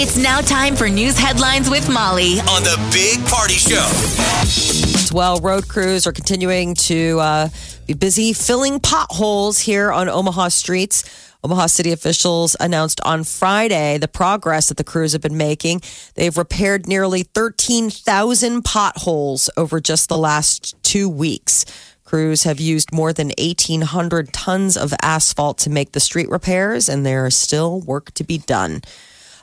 It's now time for news headlines with Molly. on the Big Party Show. Well, road crews are continuing to uh, be busy filling potholes here on Omaha streets. Omaha city officials announced on Friday the progress that the crews have been making. They've repaired nearly 13,000 potholes over just the last two weeks. Crews have used more than 1,800 tons of asphalt to make the street repairs, and there is still work to be done.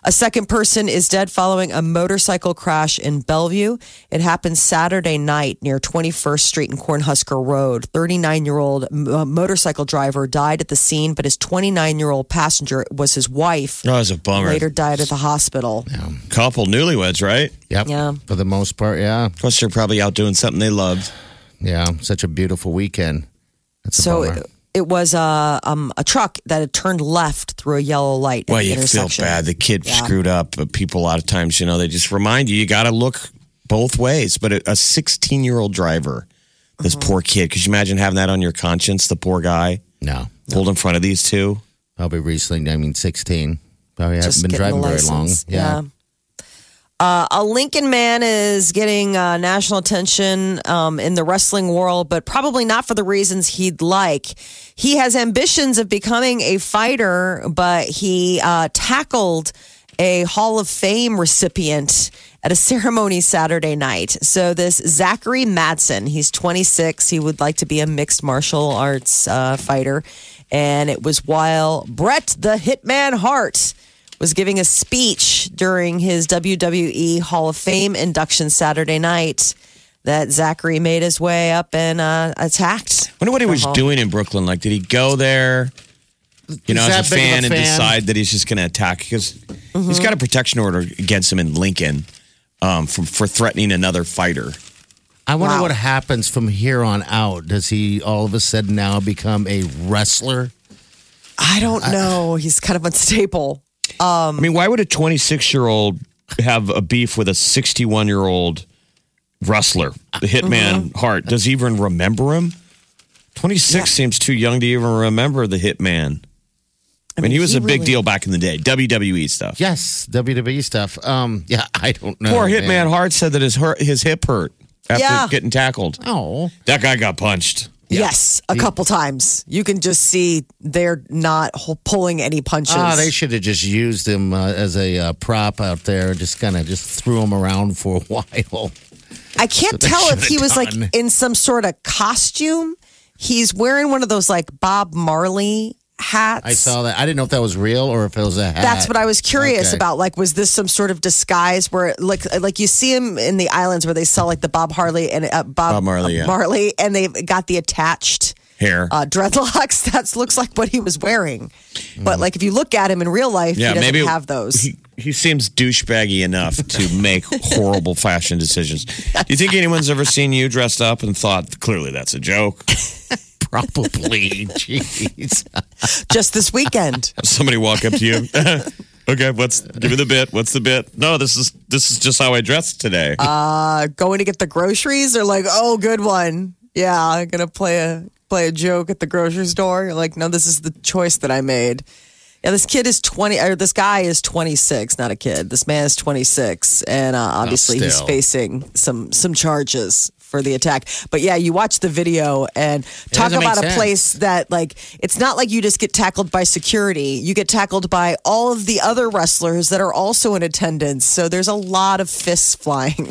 A second person is dead following a motorcycle crash in Bellevue. It happened Saturday night near 21st Street and Cornhusker Road. 39 year old uh, motorcycle driver died at the scene, but his 29 year old passenger was his wife. Oh, was a bummer. Later died at the hospital. Couple newlyweds, right? Yep. Yeah. For the most part, yeah. Plus, they're probably out doing something they loved. Yeah. Such a beautiful weekend. That's a So bummer. It, it was a, um, a truck that had turned left through a yellow light at Well, the you feel bad. The kid Yeah. screwed up. But people, a lot of times, you know, they just remind you, you got to look both ways. But a 16 year old driver, this Mm-hmm. poor kid, could you imagine having that on your conscience? The poor guy no. pulled in front of these two. Probably recently, I mean, 16. Probably Just haven't been driving very long. license. Yeah. Uh, a Lincoln man is getting uh, national attention um, in the wrestling world, but probably not for the reasons he'd like. He has ambitions of becoming a fighter, but he uh, tackled a Hall of Fame recipient at a ceremony Saturday night. So this Zachary Madsen, he's 26. He would like to be a mixed martial arts uh, fighter, and it was while Brett the Hitman Hart was giving a speech during his WWE Hall of Fame induction Saturday night that Zachary made his way up and uh, attacked. wonder what he was Hall. doing in Brooklyn. Like, did he go there, you know, as a that big of a fan and decide that he's just going to attack? Because Mm-hmm. he's got a protection order against him in Lincoln um, for, for threatening another fighter. I wonder Wow. what happens from here on out. Does he all of a sudden now become a wrestler? I don't know. He's kind of unstable. I mean, why would a 26 year old have a beef with a 61 year old wrestler, the Hitman Mm-hmm. Hart? Does he even remember him? 26 seems too young to even remember the Hitman. I mean, he was he a big really- deal back in the day, WWE stuff. Yes, WWE stuff. Um, yeah, I don't know. Poor man. Hitman Hart said that his hurt, his hip hurt after Yeah. getting tackled. Oh, That guy got punched. Yes, a couple times. You can just see they're not ho- pulling any punches. ah, they should have just used him uh, as a uh, prop out there. Just kind of just threw him around for a while. I can't they tell if he was done. like in some sort of costume. He's wearing one of those like Bob Marley hats. I saw that. I didn't know if that was real or if it was a hat. That's what I was curious Okay. about. Like, was this some sort of disguise where, like, like you see him in the islands where they sell like the Bob Harley and uh, Bob, Bob Marley, uh, yeah. Marley, and they've got the attached Hair. uh, dreadlocks. That looks like what he was wearing. But like, if you look at him in real life, yeah, he doesn't maybe have those. He, he seems douchebaggy enough to make horrible fashion decisions. Do you think anyone's ever seen you dressed up and thought, clearly that's a joke? probably. Jeez. Just this weekend. Somebody walk up to you. okay, what's give me the bit? What's the bit? No, this is this is just how I dressed today. uh, going to get the groceries. They're like, oh, good one. Yeah, I'm gonna play a play a joke at the grocery store. You're like, no, this is the choice that I made. Yeah, this kid is 20, or this guy is 26, not a kid. This man is 26, and uh, obviously he's facing some some charges for the attack. But yeah, you watch the video and talk about a sense. place that like it's not like you just get tackled by security. You get tackled by all of the other wrestlers that are also in attendance. So there's a lot of fists flying.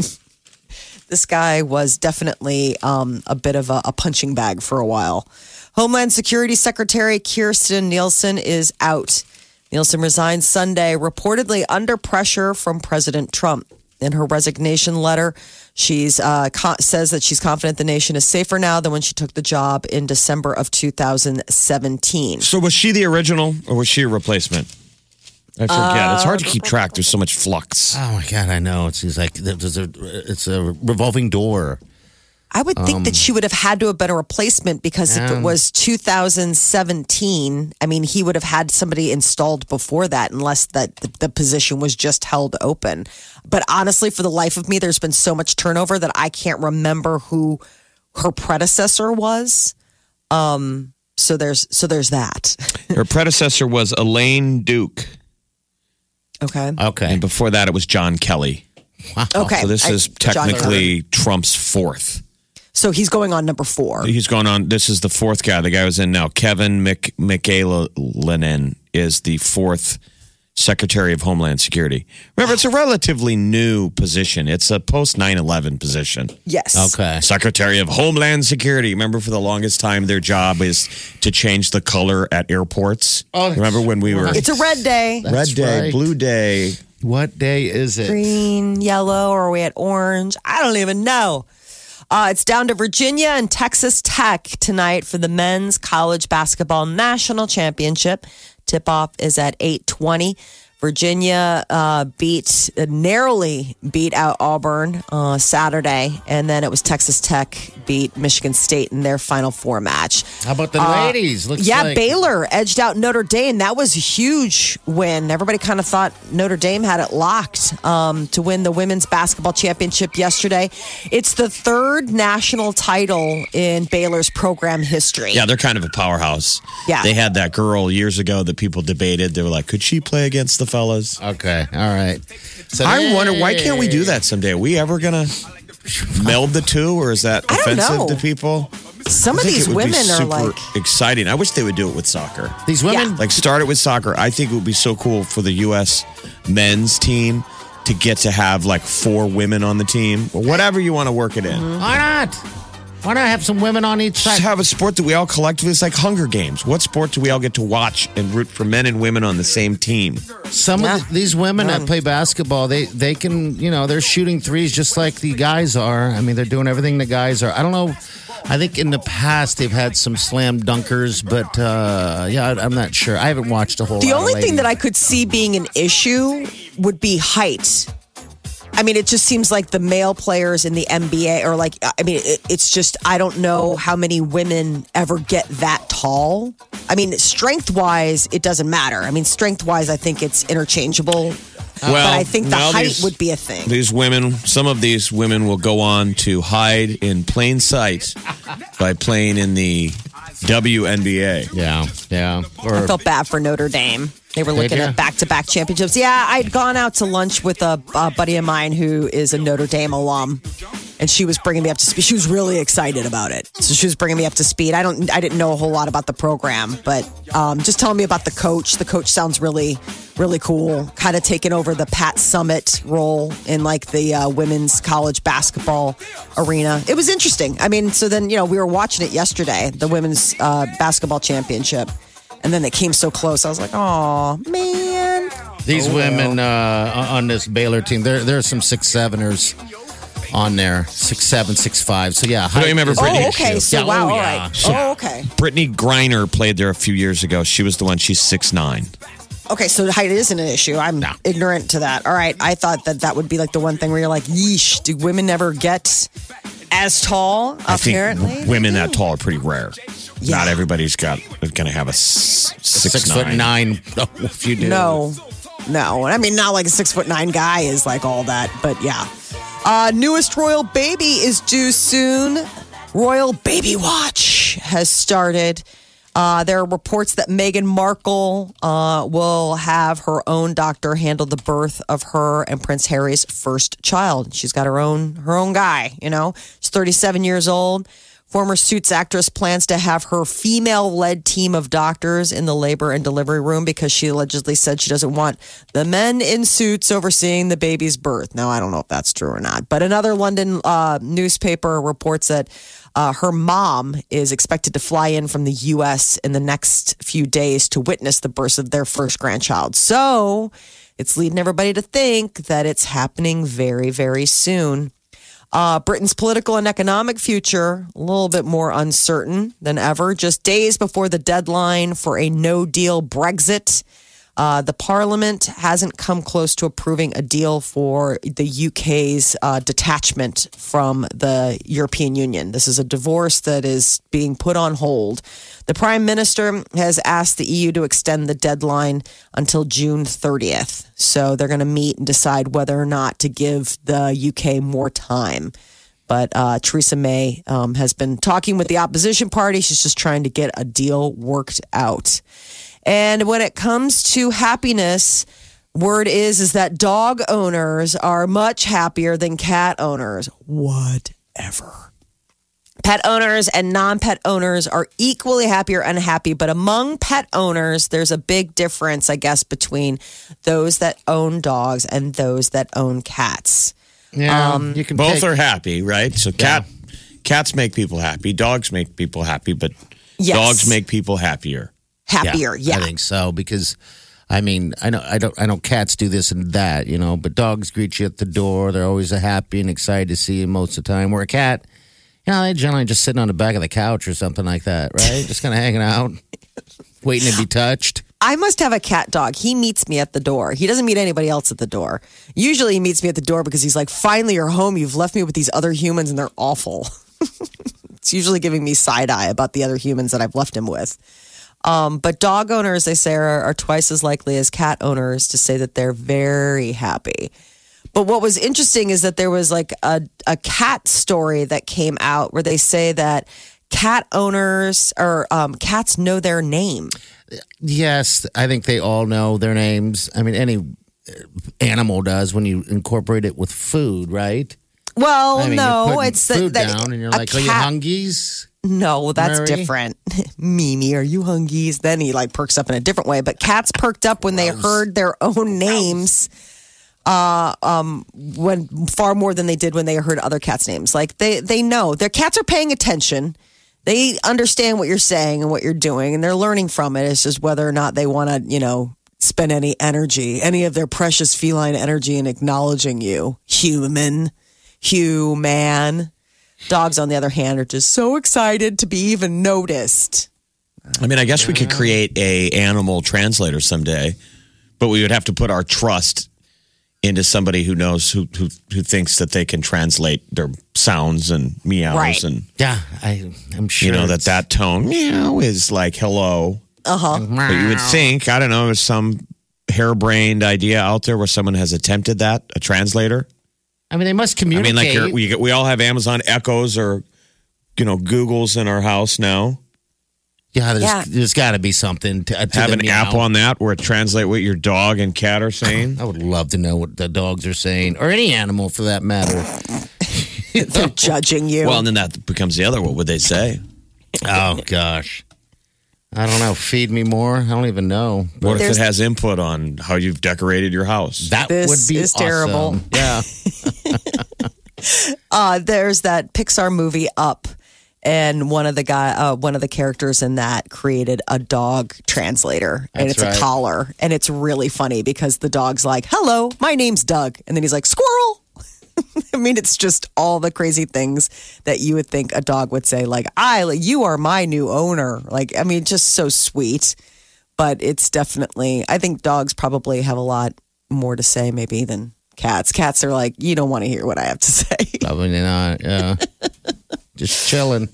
this guy was definitely um, a bit of a, a punching bag for a while. Homeland Security Secretary Kirstjen Nielsen is out. Nielsen resigned Sunday, reportedly under pressure from President Trump. In her resignation letter, she's uh, co- says that she's confident the nation is safer now than when she took the job in December of 2017. so was she the original or was she a replacement? I forget. it's hard to keep track. There's so much flux. Oh my god, I know. It's he's like there's a it's a revolving door. I would think that she would have had to have been a replacement because if it was 2017, I mean, he would have had somebody installed before that, unless that the, the position was just held open. But honestly, for the life of me, there's been so much turnover that I can't remember who her predecessor was. Um, so there's so there's that. Her predecessor was Elaine Duke, Okay. Okay. and before that, it was John Kelly. Wow. Okay. So this I- is John technically Trump's fourth. So he's going on number four. He's going on. This is the fourth guy. The guy who's in now. Kevin Mc, Lennon is the fourth Secretary of Homeland Security. Remember, it's a relatively new position. It's a post 9 11 position. Yes. Okay. Secretary of Homeland Security. Remember, for the longest time, their job is to change the color at airports. Oh, Remember when we were It's a red day. red day, right. blue day? What day is it? green, yellow, or are we at orange? I don't even know. Uh, it's down to Virginia and Texas Tech tonight for the men's college basketball national championship. Tip off is at eight twenty. Virginia uh, beat uh, narrowly beat out Auburn uh, Saturday, and then it was Texas Tech beat Michigan State in their Final Four match. How about the ladies? Looks Uh, Yeah, like Baylor edged out Notre Dame. That was a huge win. Everybody kind of thought Notre Dame had it locked um, to win the women's basketball championship yesterday. It's the third national title in Baylor's program history. Yeah, they're kind of a powerhouse. Yeah. They had that girl years ago that people debated. They were like, could she play against the fellas? Okay. All right. So I wonder why can't we do that someday? Are we ever gonna meld the two, or is that I don't offensive know. to people? Some I of think these it would be women are super like, exciting. I wish they would do it with soccer. These women. Yeah. Like start it with soccer. I think it would be so cool for the U.S. men's team to get to have like four women on the team, or whatever you want to work it in. Why not? Why not I have some women on each side? Just side? have a sport that we all collectively. It's like Hunger Games. What sport do we all get to watch and root for men and women on the same team? Some Yeah. of the, these women that play basketball, they they can, you know, they're shooting threes just like the guys are. I mean, they're doing everything the guys are. I don't know. I think in the past they've had some slam dunkers, but uh, yeah, I, I'm not sure. I haven't watched a whole. the lot only of thing that I could see being an issue would be height. I mean, it just seems like the male players in the NBA are like, I mean, it, it's just, I don't know how many women ever get that tall. I mean, strength wise, it doesn't matter. I mean, strength wise, I think it's interchangeable. Well, but I think the now height these- would be a thing. These women, some of these women will go on to hide in plain sight by playing in the WNBA. Yeah, yeah. Or I felt bad for Notre Dame. They were looking at back to back championships. Yeah, I'd gone out to lunch with a, a buddy of mine who is a Notre Dame alum, and she was bringing me up to speed. She was really excited about it, so she was bringing me up to speed. I don't, I didn't know a whole lot about the program, but um, just telling me about the coach. The coach sounds really, really cool. Kind of taking over the Pat Summitt role in like the uh, women's college basketball arena. It was interesting. I mean, so then you know we were watching it yesterday, the women's uh, basketball championship. And then they came so close. I was like, oh, man. these women uh, on this Baylor team, there there are some six seveners on there, six seven, six five. So yeah, don't remember Brittney Oh, okay. So, Yeah, wow. oh, all yeah. right. Oh, okay. Brittney Griner played there a few years ago. She was the one. She's six nine. Okay. So, height isn't an issue. I'm ignorant to that. All right. I thought that that would be like the one thing where you're like, yeesh, do women ever get as tall? I think Apparently. women that tall are pretty rare. Yeah. Not everybody's got going to have a s- six, six foot nine. If you do, No, no. I mean, not like a six foot nine guy is like all that, but yeah. Uh, newest royal baby is due soon. Royal Baby Watch has started. Uh, there are reports that Meghan Markle uh, will have her own doctor handle the birth of her and Prince Harry's first child. She's got her own her own guy. You know, she's 37 years old. Former Suits actress plans to have her female led team of doctors in the labor and delivery room because she allegedly said she doesn't want the men in suits overseeing the baby's birth. Now, I don't know if that's true or not, but another London uh, newspaper reports that uh, her mom is expected to fly in from the U.S. in the next few days to witness the birth of their first grandchild. So it's leading everybody to think that it's happening very, very soon. Uh, Britain's political and economic future, a little bit more uncertain than ever. Just days before the deadline for a no deal Brexit, Uh, the parliament hasn't come close to approving a deal for the UK's uh, detachment from the European Union. This is a divorce that is being put on hold. The prime minister has asked the EU to extend the deadline until June 30th. So they're going to meet and decide whether or not to give the UK more time. But uh, Theresa May um, has been talking with the opposition party. She's just trying to get a deal worked out. And when it comes to happiness, word is is that dog owners are much happier than cat owners. Whatever. Pet owners and non-pet owners are equally happy or unhappy, but among pet owners, there's a big difference, I guess, between those that own dogs and those that own cats. Yeah, Um, you can Both pick- are happy, right? So cat cats make people happy. Dogs make people happy, but Yes. dogs make people happier. Happier, yeah. I think so because I mean, I know I don't I know cats do this and that, you know, but dogs greet you at the door. They're always happy and excited to see you most of the time. Where a cat, you know, they generally just sitting on the back of the couch or something like that, right? just kind of hanging out, waiting to be touched. I must have a cat dog. He meets me at the door. He doesn't meet anybody else at the door. Usually he meets me at the door because he's like, finally you're home. You've left me with these other humans and they're awful. it's usually giving me side eye about the other humans that I've left him with. Um, but dog owners, they say, are, are twice as likely as cat owners to say that they're very happy. But what was interesting is that there was like a, a cat story that came out where they say that cat owners or um, cats know their name. Yes, I think they all know their names. I mean, any uh, animal does when you incorporate it with food, right? Well, I mean, no, it's that, food that down, and you're like, "Are you cat- hungies?" No, that's different. Mimi, are you hungies? Then he like perks up in a different way. But cats perked up when they heard their own names. Uh, um, when far more than they did when they heard other cats' names. Like they they know their cats are paying attention. They understand what you're saying and what you're doing, and they're learning from it. It's just whether or not they want to, you know, spend any energy, any of their precious feline energy in acknowledging you, human, human. Dogs, on the other hand, are just so excited to be even noticed. I mean, I guess we could create a animal translator someday, but we would have to put our trust into somebody who knows who who who thinks that they can translate their sounds and meows Right. and Yeah, I, I'm sure. you know that that tone meow is like hello. Uh huh. But you would think I don't know, there's some harebrained idea out there where someone has attempted that a translator. I mean, they must communicate. I mean, like you're, we we all have Amazon Echoes or you know Googles in our house now. Yeah, there's, Yeah. there's got to be something to, to Have an meow. app on that where it translate what your dog and cat are saying. I would love to know what the dogs are saying, or any animal for that matter. They're judging you. Well, and then that becomes the other. What would they say? Oh gosh, I don't know. Feed me more. I don't even know. What if it has input on how you've decorated your house? That This would be is awesome. terrible. Yeah, uh, there's that Pixar movie Up, and one of the guy, uh, one of the characters in that created a dog translator, and That's it's right. a collar, and it's really funny because the dog's like, "Hello, my name's Doug," and then he's like, "Squirrel." I mean, it's just all the crazy things that you would think a dog would say, like, "I, you are my new owner." Like, I mean, just so sweet. But it's definitely, I think dogs probably have a lot more to say, maybe than cats. Cats are like, you don't want to hear what I have to say. probably not. Yeah, just chilling.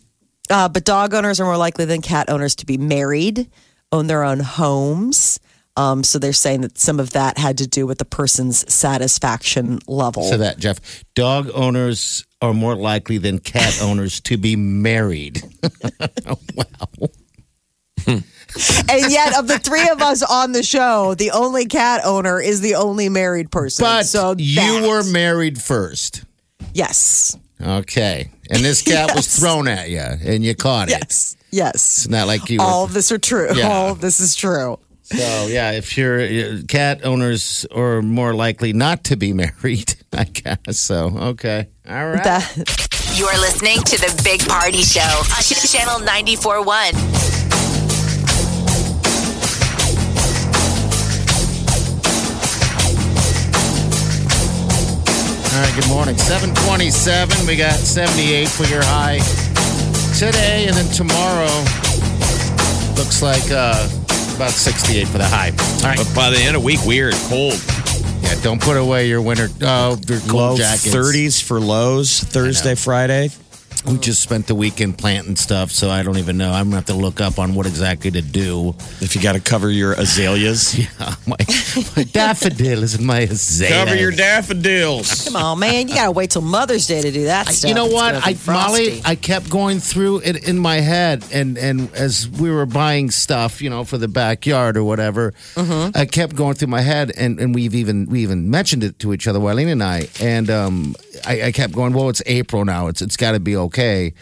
Uh, but dog owners are more likely than cat owners to be married, own their own homes. Um, so they're saying that some of that had to do with the person's satisfaction level. So that Jeff, dog owners are more likely than cat owners to be married. wow. and yet, of the three of us on the show, the only cat owner is the only married person. But so you that- were married first. yes, Okay. And this cat was thrown at you and you caught it. yes, yes. It's not like you were. All of this are true. Yeah. All of this is true. So, yeah, if your uh, cat owners are more likely not to be married, I guess. So, okay. All right. That You're listening to the Big Party Show on Channel 94.1. right, good morning. 727. We got 78 for your high today. And then tomorrow, looks like uh, about 68 for the high. All right. But by the end of the week, weird, cold. Yeah, don't put away your winter, uh, your cold Low jackets. 30s for lows Thursday, Friday. We just spent the weekend planting stuff, so I don't even know. I'm going to have to look up on what exactly to do. If you got to cover your azaleas, Uh, my, my daffodils and my azaleas. cover your daffodils. Come on, man. You got to wait till Mother's Day to do that stuff. You know It's what, gonna be I, Molly? frosty. I kept going through it in my head, and and as we were buying stuff, you know, for the backyard or whatever, Mm-hmm. I kept going through my head, and, and we've even we even mentioned it to each other, Wileen and I, and um, I, I kept going. Well, it's April now; it's it's got to be okay.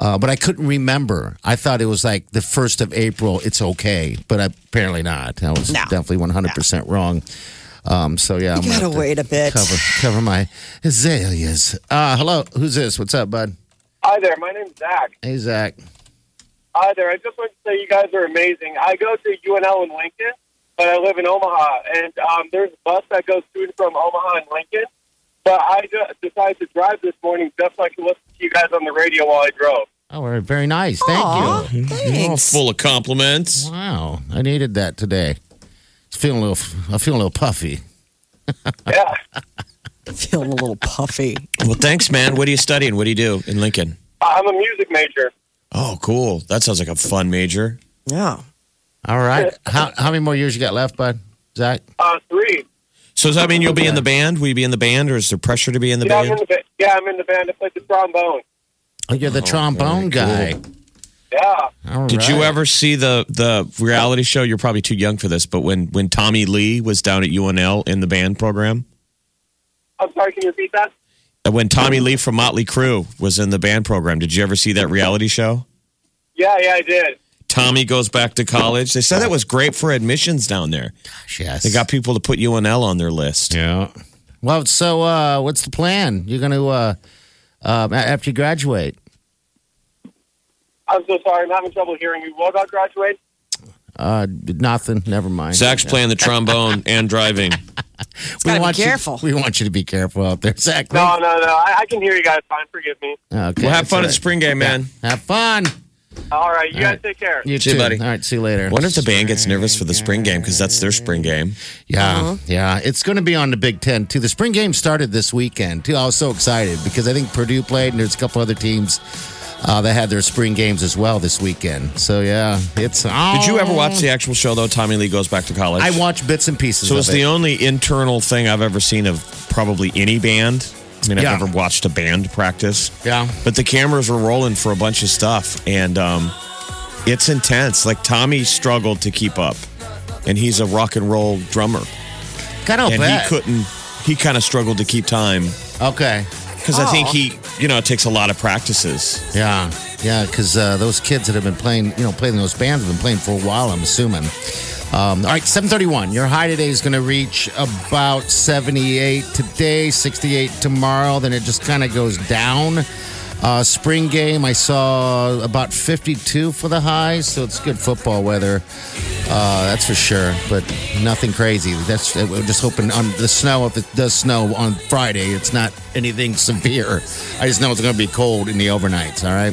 Uh, but I couldn't remember. I thought it was like the first of April. It's okay, but apparently not. I was No. definitely one hundred percent wrong. Um, so yeah, I'm You gonna gotta have to wait a bit. Cover cover my azaleas. Uh, hello, who's this? What's up, bud? Hi there, my name's Zach. Hey, Zach. Hi there, I just want to say you guys are amazing. I go to UNL in Lincoln, but I live in Omaha, and um, there's a bus that goes to and from Omaha and Lincoln. But I decided to drive this morning just so I could listen to you guys on the radio while I drove. Oh, very nice. Thank Aw, you. Oh, Thanks. full of compliments. Wow, I needed that today. It's feeling a little. I feel a little puffy. Yeah, Feeling a little puffy. Well, thanks, man. What are you studying? What do you do in Lincoln? I'm a music major. Oh, cool. That sounds like a fun major. Yeah. All right. How how many more years you got left, bud? Zach. Uh, three. So does that mean you'll be in the band? Will you be in the band, or is there pressure to be in the Yeah, I'm in band? the ba- yeah, I'm in the band. I play the trombone. Oh, you're the trombone very guy. Yeah. All Did you ever see the the reality show? You're probably too young for this, but when when Tommy Lee was down at UNL in the band program, I'm sorry, can you repeat that? Uh, when Tommy Lee from Motley Crue was in the band program, did you ever see that reality show? Yeah, yeah, I did. Tommy goes back to college. They said that was great for admissions down there. Gosh, Yes. They got people to put UNL on their list. Yeah. Well, so uh, what's the plan? You're going to uh, uh, after you graduate. I'm so sorry. I'm having trouble hearing you. What about graduate? Uh, nothing. Never mind. Zach's playing the trombone and driving. gotta be want you- careful. we want you to be careful out there, Zach. No, no, no. I, I can hear you guys fine. Forgive me. Okay. We'll have fun all at the spring game, man. Have fun. All right, you All guys right. take care. You See you, too. buddy. All right. See you later. Wonder if the band gets nervous for the spring game because that's their spring game. Yeah, Uh-huh. yeah. It's going to be on the Big Ten too. The spring game started this weekend too. I was so excited because I think Purdue played, and there's a couple other teams uh, that had their spring games as well this weekend. So yeah, it's. Did you ever watch the actual show though? Tommy Lee goes back to college. I watched bits and pieces. So of it's it. the only internal thing I've ever seen of probably any band. I mean, I've never watched a band practice. Yeah. But the cameras were rolling for a bunch of stuff, and um, it's intense. Like Tommy struggled to keep up, and he's a rock and roll drummer, kind of and bet. he couldn't. He kind of struggled to keep time Okay. because I think he, you know, it takes a lot of practices. Yeah, yeah, because uh, those kids that have been playing, you know, playing those bands have been playing for a while. I'm assuming. Um, all right, 731. Your high today is going to reach about 78 today, 68 tomorrow. Then it just kind of goes down. Uh, spring game, I saw about 52 for the high, so it's good football weather. Uh, that's for sure, but nothing crazy. That's we're just hoping on the snow. If it does snow on Friday, it's not anything severe. I just know it's going to be cold in the overnights. All right,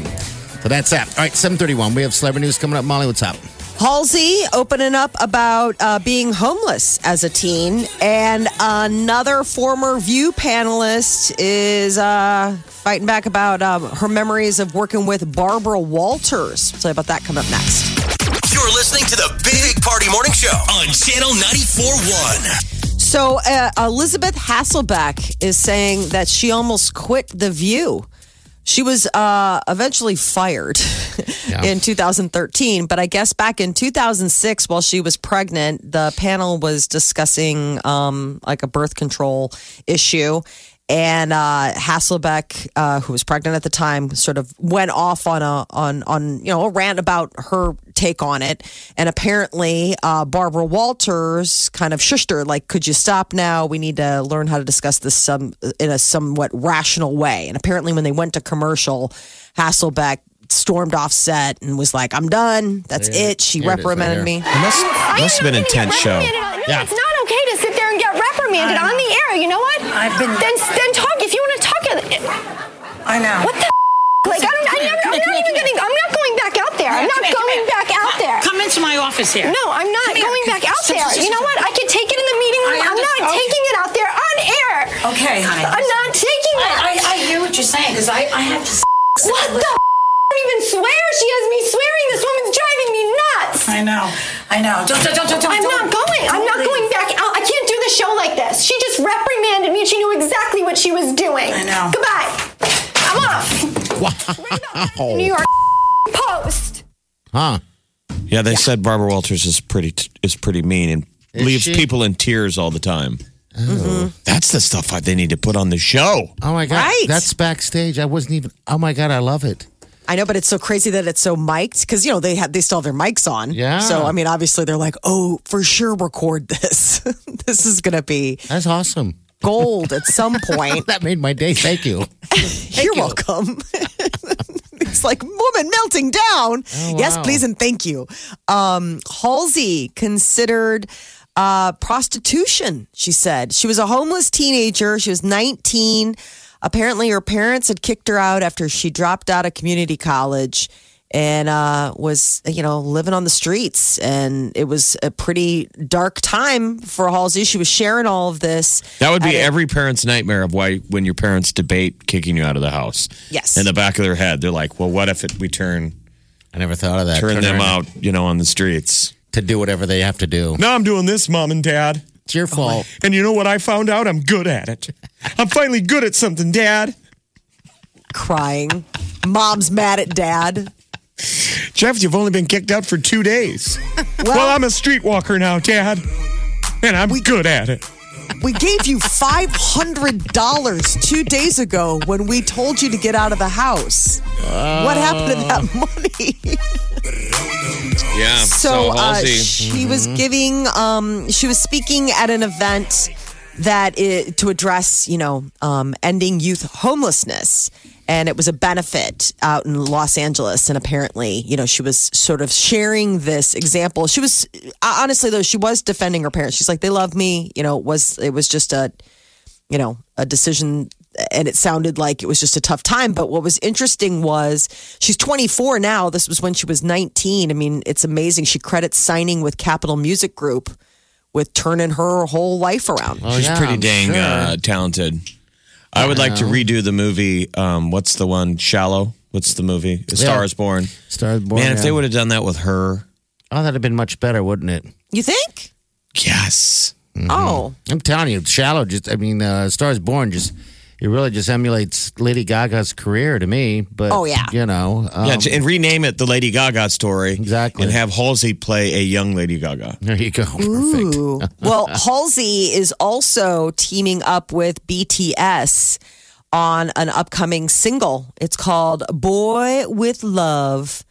so that's that. All right, 731. We have celebrity news coming up. Molly, what's up? Halsey opening up about uh, being homeless as a teen, and another former View panelist is uh, fighting back about um, her memories of working with Barbara Walters. Tell you about that coming up next. You're listening to the Big Party Morning Show on Channel 94.1. So uh, Elisabeth Hasselbeck is saying that she almost quit The View. She was uh, eventually fired Yeah. in 2013, but I guess back in 2006, while she was pregnant, the panel was discussing um, like a birth control issue. And uh, Hasselbeck, uh, who was pregnant at the time, sort of went off on a on on you know a rant about her take on it. And apparently, uh, Barbara Walters kind of shushed her, like, "Could you stop now? We need to learn how to discuss this some in a somewhat rational way." And apparently, when they went to commercial, Hasselbeck stormed off set and was like, "I'm done. That's it." She Here it is right reprimanded me. It must, must have been an intense show. Yeah. It's not okay to sit there and get reprimanded on the air. You know what? I've been- Then, then talk. If you want to talk. Uh, I know. What the? Like I don't. I never. I'm not even getting. I'm not going back out there. I'm not going back out uh, there. Come into my office here. No, I'm not going back out there. You know what? I can take it in the meeting room. I'm not. Taking it out there on air. Okay, honey. I'm not taking it. I, I, I hear what you're saying because I, I have to. What the? F- I don't even swear. She has me swearing. This woman's driving me nuts. I know. I know. Don't, don't, don't, don't. I'm don't- not going. I'm don't leave. going back out. I can't do the show like this. She just reprimanded me. She knew exactly what she was doing. I know. Goodbye. I'm off. Wow. New York Post. Huh. Yeah, they said Barbara Walters is pretty is pretty mean and Is leaves she? people in tears all the time. Oh. Mm-hmm. That's the stuff I, they need to put on the show. Oh my God. Right. That's backstage. I wasn't even. Oh my God. I love it. I know, but it's so crazy that it's so mic'd because you know they have they still have their mics on. Yeah. So I mean, obviously they're like, oh, for sure, record this. this is gonna be That's awesome. gold at some point. That made my day. Thank you. You're welcome. it's like woman melting down. Yes, wow. please and thank you. Um, Halsey considered uh, prostitution. She said she was a homeless teenager. She was 19. Apparently, her parents had kicked her out after she dropped out of community college and uh, was, you know, living on the streets. And it was a pretty dark time for Halsey. She was sharing all of this. That would be a- every parent's nightmare of why when your parents debate kicking you out of the house. Yes. In the back of their head, they're like, "Well, what if it, we turn I never thought of that. turn them around out, you know, on the streets?" to do whatever they have to do. Now I'm doing this, mom and dad. It's your fault. Oh, and you know what I found out? I'm good at it. I'm finally good at something, dad. crying. Mom's mad at dad. Jeff, you've only been kicked out for two days. well, I'm a streetwalker now, dad. And I'm good at it. We gave you $500 two days ago when we told you to get out of the house. what happened to that uh. money? Yeah. so uh, Halsey, she was giving, um, she was speaking at an event that i to address, you know, um, ending youth homelessness. And it was a benefit out in Los Angeles. And apparently, you know, she was sort of sharing this example. She was, uh, honestly, though, she was defending her parents. She's like, they love me. You know, it was, it was just a, you know, a decision and it sounded like it was just a tough time. But what was interesting was she's 24 now. This was when she was 19. I mean, it's amazing. She credits signing with Capitol Music Group with turning her whole life around. Oh, she's yeah, pretty dang sure. uh, talented. I would like to redo the movie. Um, what's the one? Shallow. What's the movie? A Star Yeah. is Born. Stars born. Man, if they would have done that with her, Oh, that'd have been much better, wouldn't it? You think? yes. Oh, I'm telling you, Shallow just, I mean, uh, Stars Born just, it really just emulates Lady Gaga's career to me. But, Oh, yeah. You know, um, yeah, and rename it the Lady Gaga story. Exactly. And have Halsey play a young Lady Gaga. there you go. Perfect. Ooh. well, Halsey is also teaming up with BTS on an upcoming single. It's called Boy with Luv.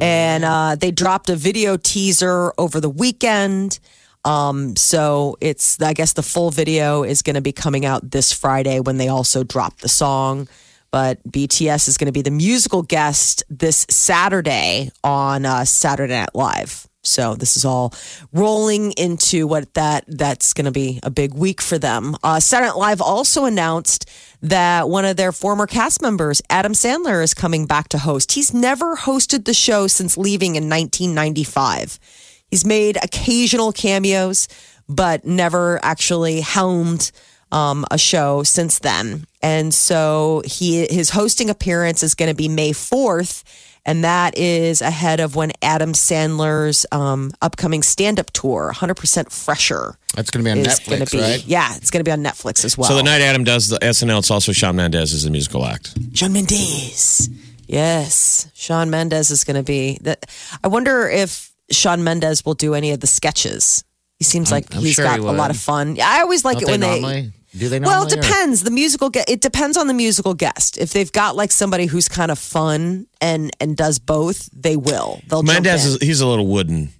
And uh, they dropped a video teaser over the weekend. Um, so it's, I guess the full video is going to be coming out this Friday when they also drop the song. But BTS is going to be the musical guest this Saturday on uh, Saturday Night Live. So this is all rolling into what that that's going to be a big week for them. Uh, Saturday Night Live also announced that one of their former cast members, Adam Sandler, is coming back to host. He's never hosted the show since leaving in 1995. He's made occasional cameos, but never actually helmed um, a show since then. And so he his hosting appearance is going to be May 4th. And that is ahead of when Adam Sandler's um, upcoming stand up tour, 100% Fresher. That's going to be on is Netflix, be, right? Yeah, it's going to be on Netflix as well. So the night Adam does the SNL, it's also Shawn Mendes as a musical act. Shawn Mendes. Yes, Shawn Mendes is going to be. That. I wonder if Shawn Mendes will do any of the sketches. He seems like I'm he's sure got he a lot of fun. I always like Don't it when they Do they. normally? Do they Well, it normally, or- depends. The musical ge- it depends on the musical guest. If they've got like somebody who's kind of fun and and does both, they will. They'll jump Mendes is he's a little wooden.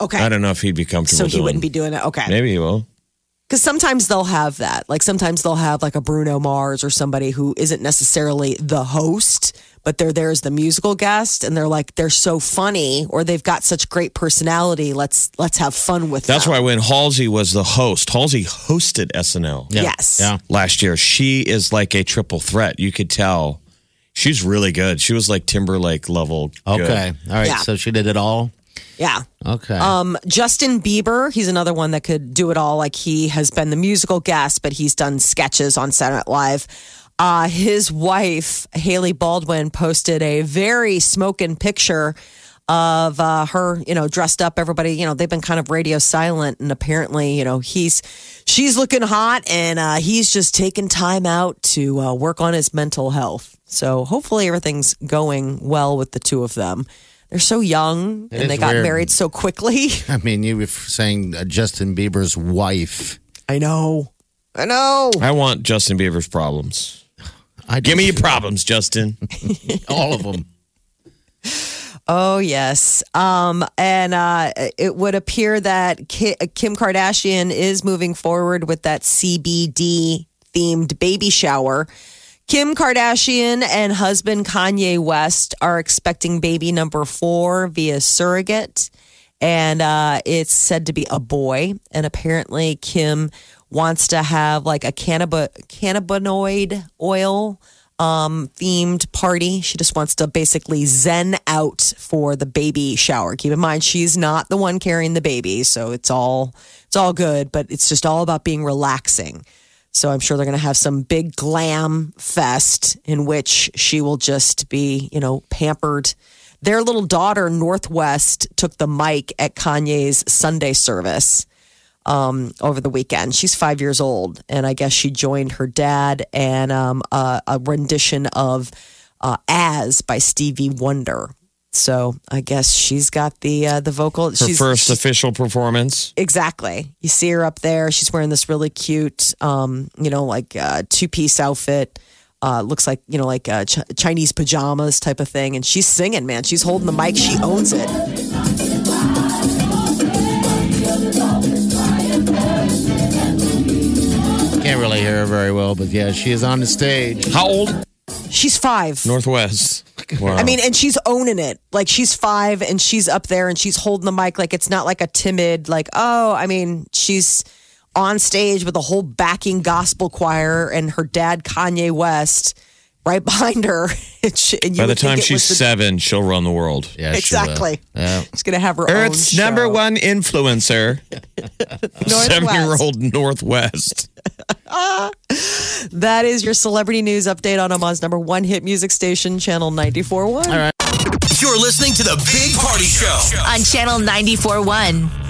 okay. I don't know if he'd be comfortable so he doing. wouldn't be doing it. Okay. Maybe he will. Because sometimes they'll have that. Like sometimes they'll have like a Bruno Mars or somebody who isn't necessarily the host, but they're there as the musical guest, and they're like they're so funny or they've got such great personality. Let's let's have fun with That's them. why when Halsey was the host, Halsey hosted SNL Yeah. Yes. Yeah. last year. She is like a triple threat. You could tell She's really good. She was like Timberlake level. good. Okay. All right. Yeah. So she did it all. Yeah. Okay. Um, Justin Bieber, he's another one that could do it all. Like he has been the musical guest, but he's done sketches on Saturday Night Live. Uh, his wife, Hailey Baldwin, posted a very smoking picture of uh, her, you know, dressed up. Everybody, you know, they've been kind of radio silent, and apparently, you know, he's she's looking hot, and uh, he's just taking time out to uh, work on his mental health. So hopefully, everything's going well with the two of them. They're so young, It and they got weird. married so quickly. I mean, you were saying uh, Justin Bieber's wife. I know. I know. I want Justin Bieber's problems. I Give me your problems, Justin. all of them. Oh yes. Um, and uh, it would appear that Kim Kardashian is moving forward with that CBD themed baby shower. Kim Kardashian and husband Kanye West are expecting baby number four via surrogate. And uh, it's said to be a boy. And apparently, Kim wants to have like a cannab- cannabinoid oil um, themed party. She just wants to basically zen out for the baby shower. Keep in mind, she's not the one carrying the baby, so it's all it's all good. But it's just all about being relaxing. So I'm sure they're going to have some big glam fest in which she will just be, you know, pampered. Their little daughter, North West, took the mic at Kanye's Sunday service um, over the weekend. She's five years old, and I guess she joined her dad and um, a, a rendition of uh, "As" by Stevie Wonder. So I guess she's got the uh, the vocal. Her she's, first official performance. Exactly. You see her up there. She's wearing this really cute, um, you know, like uh, two piece outfit. Uh, looks like you know, like uh, Ch- Chinese pajamas type of thing, and she's singing. Man, she's holding the mic. She owns it. Can't really hear her very well, but yeah, she is on the stage. How old? She's five. North West. Wow. I mean, and she's owning it. Like she's five and she's up there and she's holding the mic. Like it's not like a timid, like, oh, I mean, she's on stage with a whole backing gospel choir and her dad, Kanye West, right behind her. And she- and you by the time she's the- seven, she'll run the world. Yeah, Exactly. will. Yeah. She's going to have her own. Earth's own number one influencer, seven-year-old North West. That is your celebrity news update on Omaha's number one hit music station, Channel 94.1. You're listening to the Big Party Show. on Channel 94.1.